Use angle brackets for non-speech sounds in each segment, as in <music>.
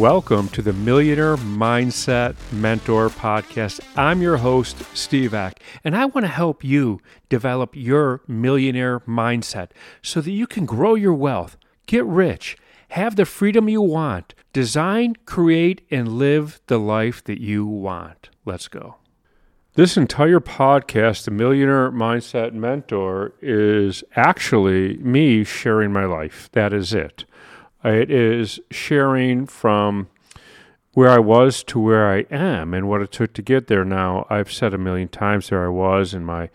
Welcome to the Millionaire Mindset Mentor Podcast. I'm your host, Steve Ek, and I want to help you develop your millionaire mindset so that you can grow your wealth, get rich, have the freedom you want, design, create, and live the life that you want. Let's go. This entire podcast, The Millionaire Mindset Mentor, is actually me sharing my life. That is it. It is sharing from where I was to where I am and what it took to get there. Now, I've said a million times there I was in my,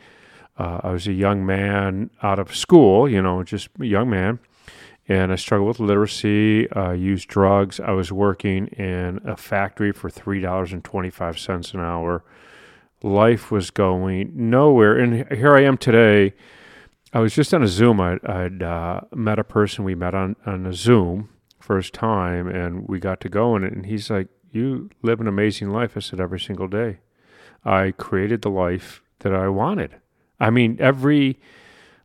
uh, I was a young man out of school, you know, just a young man. And I struggled with literacy, uh, used drugs. I was working in a factory for $3.25 an hour. Life was going nowhere. And here I am today I was just on a Zoom. I, would uh, met a person we met on, on a Zoom first time, and we got to go. And, it and he's like, You live an amazing life. I said, Every single day. I created the life that I wanted. I mean, every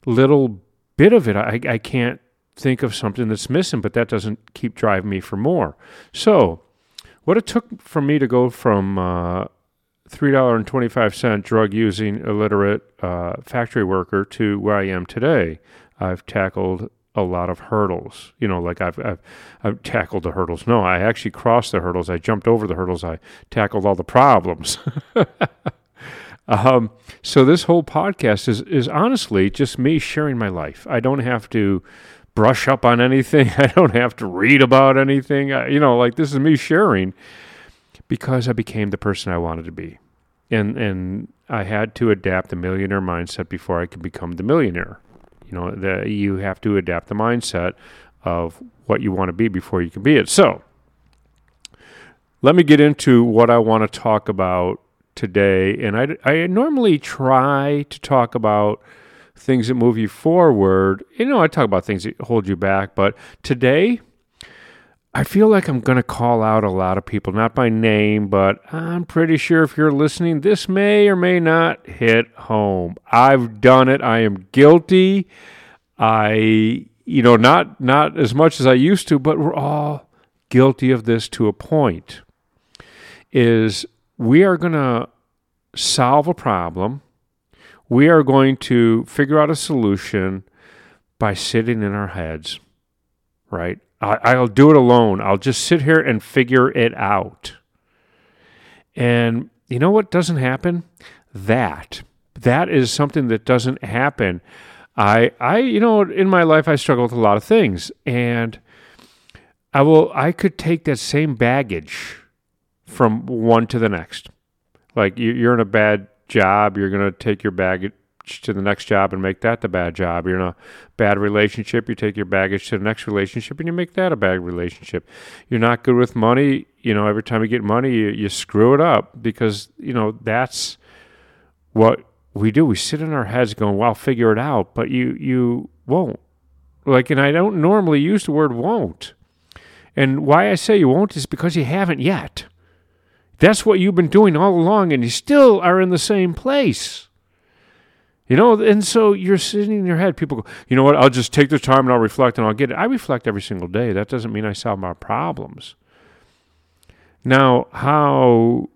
little bit of it, I, I can't think of something that's missing, but that doesn't keep driving me for more. So, what it took for me to go from uh, $3.25 drug using illiterate uh, factory worker to where I am today. I've tackled a lot of hurdles. You know, like I've, I've, I've tackled the hurdles. No, I actually crossed the hurdles. I jumped over the hurdles. I tackled all the problems. <laughs> um, so this whole podcast is is honestly just me sharing my life. I don't have to brush up on anything. <laughs> I don't have to read about anything. I, you know, like this is me sharing because I became the person I wanted to be. And and I had to adapt the millionaire mindset before I could become the millionaire. You know, you have to adapt the mindset of what you want to be before you can be it. So, let me get into what I want to talk about today. And I, I normally try to talk about things that move you forward. You know, I talk about things that hold you back, but today I feel like I'm going to call out a lot of people, not by name, but I'm pretty sure if you're listening, this may or may not hit home. I've done it. I am guilty. I, you know, not not as much as I used to, but we're all guilty of this to a point. Is we are going to solve a problem. We are going to figure out a solution by sitting in our heads, right? I, will do it alone. I'll just sit here and figure it out. And you know what doesn't happen? That. That is something that doesn't happen. I I you know in my life I struggle with a lot of things and I will I could take that same baggage from one to the next. Like you're in a bad job, you're going to take your baggage to the next job and make that the bad job. You're in a bad relationship, you take your baggage to the next relationship and you make that a bad relationship. You're not good with money, you know, every time you get money, you, you screw it up because, you know, that's what we do. We sit in our heads going, well, I'll figure it out, but you, you won't. Like, and I don't normally use the word won't. And why I say you won't is because you haven't yet. That's what you've been doing all along, and you still are in the same place. You know, and so you're sitting in your head. People go, you know what? I'll just take the time and I'll reflect and I'll get it. I reflect every single day. That doesn't mean I solve my problems. Now, how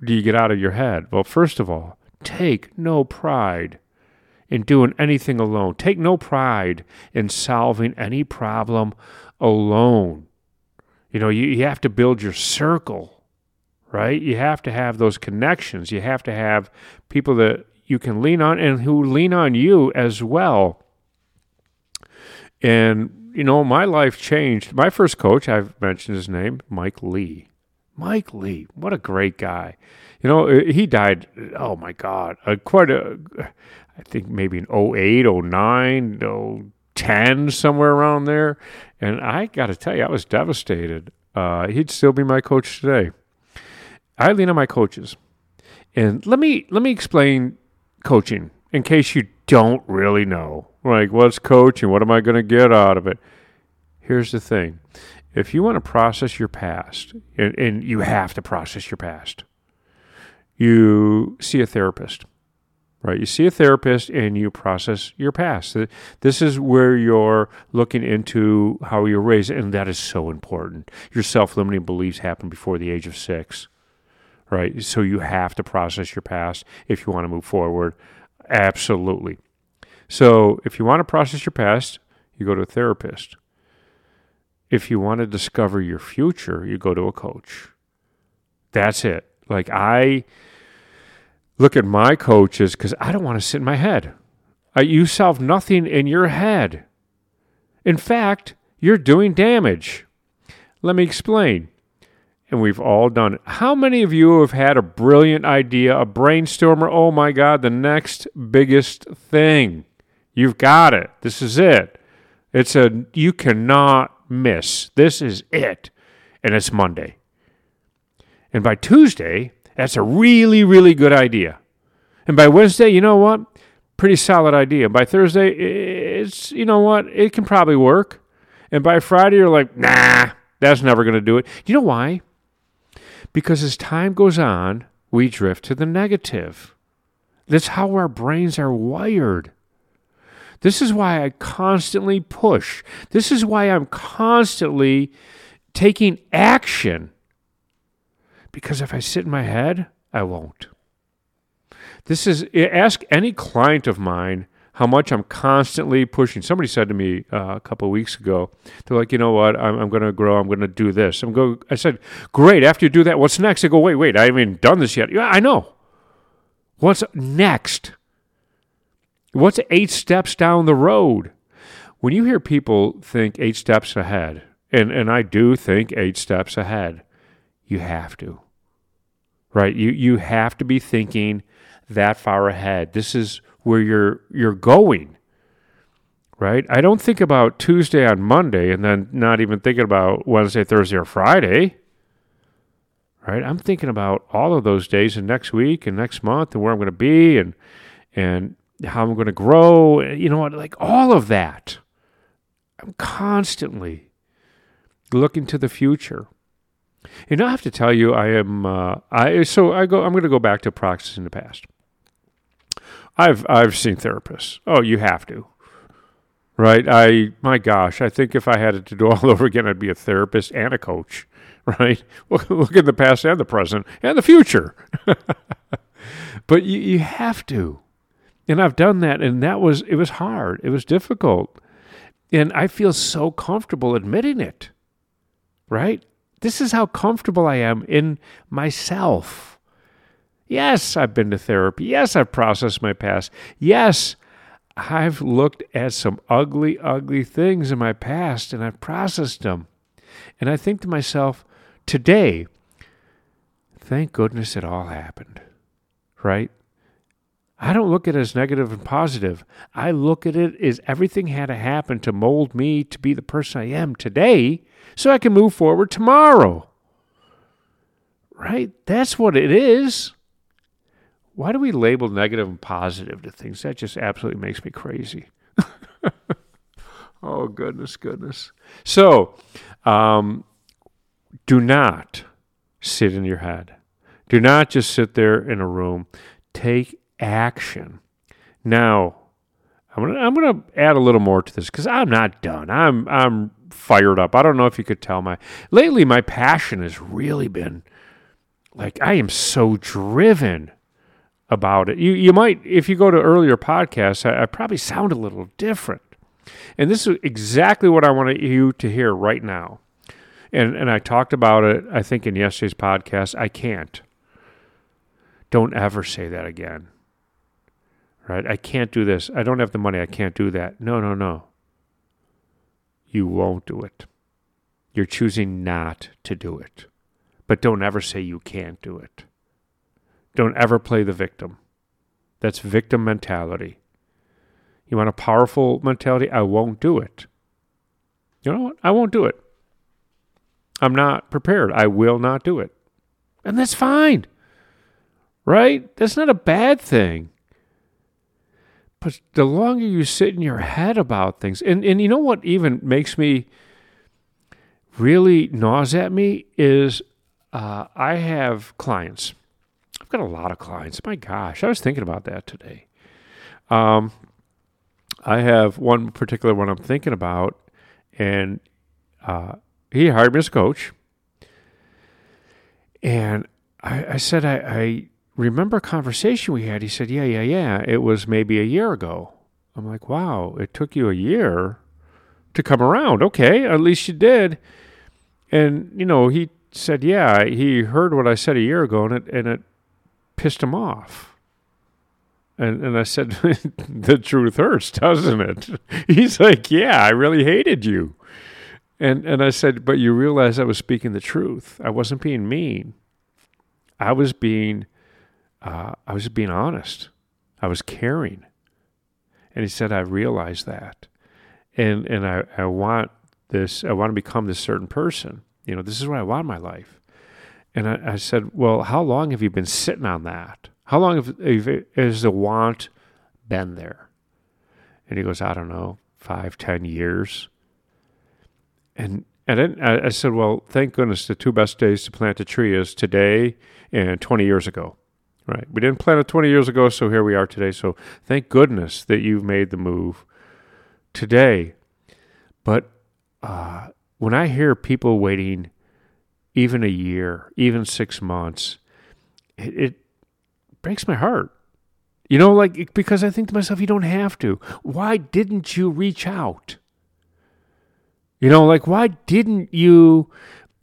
do you get out of your head? Well, first of all, take no pride in doing anything alone. Take no pride in solving any problem alone. You know, you, you have to build your circle, right? You have to have those connections. You have to have people that you can lean on and who lean on you as well. And, you know, my life changed. My first coach, I've mentioned his name, Mike Lee. Mike Lee, what a great guy. You know, uh, he died, oh my God, uh, quite a, I think maybe in 08, 09, 10, somewhere around there. And I got to tell you, I was devastated. Uh, he'd still be my coach today. I lean on my coaches. And let me let me explain coaching in case you don't really know. Like, what's coaching? What am I going to get out of it? Here's the thing if you want to process your past, and, and you have to process your past, you see a therapist. right? You see a therapist and you process your past. This is where you're looking into how you're raised, and that is so important. Your self limiting beliefs happen before the age of six, right? So you have to process your past if you want to move forward. Absolutely. So if you want to process your past, you go to a therapist. If you want to discover your future, you go to a coach. That's it. Like I look at my coaches because I don't want to sit in my head. Uh, you solve nothing in your head. In fact, you're doing damage. Let me explain. And we've all done it. How many of you have had a brilliant idea, a brainstormer? Oh my God, the next biggest thing. You've got it. This is it. It's a, you cannot miss. This is it. And it's Monday. And by Tuesday, that's a really, really good idea. And by Wednesday, you know what? Pretty solid idea. By Thursday, it's, you know what? It can probably work. And by Friday, you're like, nah, that's never going to do it. You know why? Because as time goes on, we drift to the negative. That's how our brains are wired. This is why I constantly push. This is why I'm constantly taking action because if I sit in my head, I won't. This is ask any client of mine how much I'm constantly pushing. Somebody said to me uh, a couple of weeks ago, they're like, you know what, I'm, I'm going to grow. I'm going to do this. I'm go. I said, great. After you do that, what's next? I go, wait, wait. I haven't even done this yet. Yeah, I know. What's next? What's eight steps down the road? When you hear people think eight steps ahead, and, and I do think eight steps ahead, you have to. Right? You you have to be thinking that far ahead. This is where you're you're going. Right? I don't think about Tuesday on Monday and then not even thinking about Wednesday, Thursday, or Friday. Right? I'm thinking about all of those days and next week and next month and where I'm going to be and and how I'm going to grow. You know what? Like all of that. I'm constantly looking to the future. And I have to tell you, I am. Uh, I so I go. I'm going to go back to practice in the past. I've I've seen therapists. Oh, you have to, right? I my gosh, I think if I had it to do <laughs> all over again, I'd be a therapist and a coach, <laughs> right? Look, look at the past and the present and the future. <laughs> but you you have to, and I've done that, and that was it was hard. It was difficult, and I feel so comfortable admitting it, right? This is how comfortable I am in myself. Yes, I've been to therapy. Yes, I've processed my past. Yes, I've looked at some ugly, ugly things in my past and I've processed them. And I think to myself, today, thank goodness it all happened, right? I don't look at it as negative and positive. I look at it as everything had to happen to mold me to be the person I am today so I can move forward tomorrow. Right? That's what it is. Why do we label negative and positive to things? That just absolutely makes me crazy. oh, goodness, goodness. So, um, do not sit in your head. Do not just sit there in a room. Take action. Now, I'm gonna I'm gonna add a little more to this because I'm not done. I'm I'm fired up. I don't know if you could tell my lately my passion has really been like I am so driven about it. You you might if you go to earlier podcasts, I, I probably sound a little different. And this is exactly what I want you to hear right now. And and I talked about it I think in yesterday's podcast. I can't. Don't ever say that again. Right? I can't do this. I don't have the money. I can't do that. No, no, no you won't do it. You're choosing not to do it. But don't ever say you can't do it. Don't ever play the victim. That's victim mentality. You want a powerful mentality? I won't do it. You know what? I won't do it. I'm not prepared. I will not do it. And that's fine. Right? That's not a bad thing. But the longer you sit in your head about things, and, and you know what even makes me really gnaws at me is uh, I have clients. Got a lot of clients. My gosh, I was thinking about that today. Um, I have one particular one I'm thinking about, and uh, he hired me as a coach. And I, I said, I, I remember a conversation we had. He said, Yeah, yeah, yeah. It was maybe a year ago. I'm like, Wow, it took you a year to come around. Okay, at least you did. And, you know, he said, Yeah, he heard what I said a year ago and it, and it pissed him off. And, and I said, <laughs> The truth hurts, doesn't it? <laughs> He's like, Yeah, I really hated you. And, and I said, But you realize I was speaking the truth. I wasn't being mean. I was being, uh, I was being honest. I was caring. And he said, I realize that. And, and I, I want this, I want to become this certain person. You know, this is what I want in my life. And I, I said, Well, how long have you been sitting on that? How long have, has the want been there? And he goes, I don't know, five, ten years. And and I, I said, Well, thank goodness the two best days to plant a tree is today and 20 years ago. Right. We didn't plant it 20 years ago, so here we are today. So thank goodness that you've made the move today. But uh, when I hear people waiting even a year, even six months, it, it breaks my heart. You know, like, because I think to myself, you don't have to. Why didn't you reach out? You know, like, why didn't you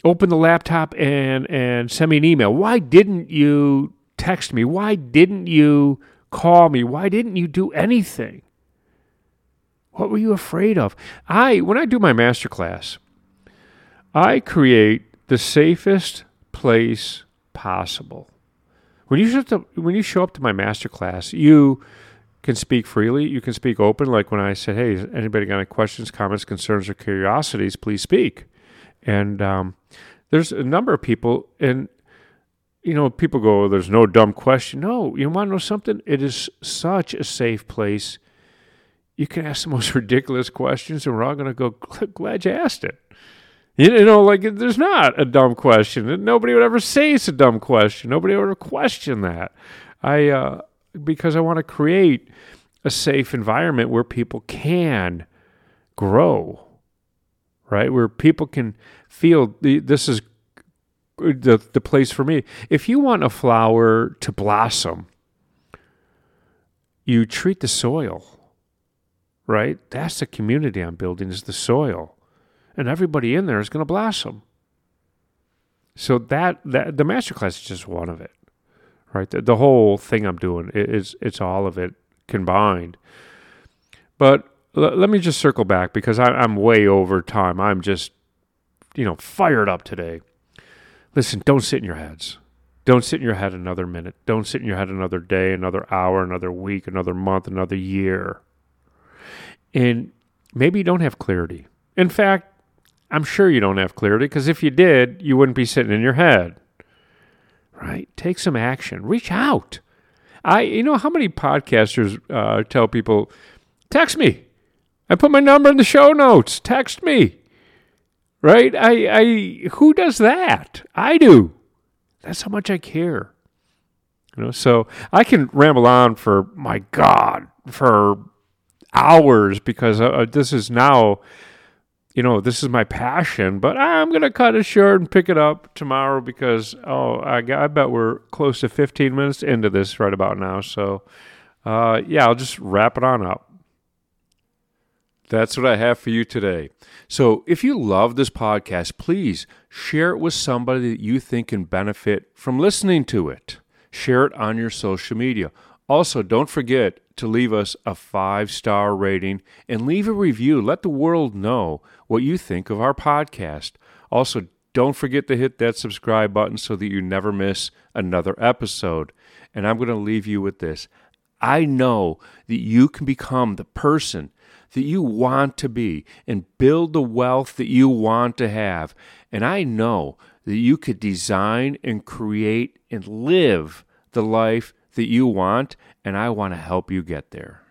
open the laptop and, and send me an email? Why didn't you text me? Why didn't you call me? Why didn't you do anything? What were you afraid of? I, when I do my master class, I create the safest place possible. When you show up to, when you show up to my master class, you can speak freely. You can speak open. Like when I said, "Hey, anybody got any questions, comments, concerns, or curiosities? Please speak." And um, there's a number of people, and you know, people go, "There's no dumb question." No, you want to know something? It is such a safe place. You can ask the most <laughs> ridiculous questions, and we're all going to go, "Glad you asked it." You know, like there's not a dumb question. Nobody would ever say it's a dumb question. Nobody would ever question that. I uh, because I want to create a safe environment where people can grow, right? Where people can feel this is the the place for me. If you want a flower to blossom, you treat the soil, right? That's the community I'm building is the soil and everybody in there is going to blossom. So that, that the masterclass is just one of it, right? The, the whole thing I'm doing is it's all of it combined. But l- let me just circle back because I, I'm way over time. I'm just, you know, fired up today. Listen, don't sit in your heads. Don't sit in your head another minute. Don't sit in your head another day, another hour, another week, another month, another year. And maybe you don't have clarity. In fact, I'm sure you don't have clarity because if you did, you wouldn't be sitting in your head. Right? Take some action. Reach out. I, you know, how many podcasters uh, tell people, text me. I put my number in the show notes. Text me. Right? I, I, who does that? I do. That's how much I care. You know, so I can ramble on for my God for hours because uh, this is now you know, this is my passion, but I'm going to cut it short and pick it up tomorrow because, oh, I, I bet we're close to 15 minutes into this right about now. So, uh, yeah, I'll just wrap it on up. That's what I have for you today. So, if you love this podcast, please share it with somebody that you think can benefit from listening to it. Share it on your social media. Also, don't forget to leave us a five star rating and leave a review. Let the world know what you think of our podcast. Also, don't forget to hit that subscribe button so that you never miss another episode. And I'm going to leave you with this I know that you can become the person that you want to be and build the wealth that you want to have. And I know that you could design and create and live the life that you want, and I want to help you get there.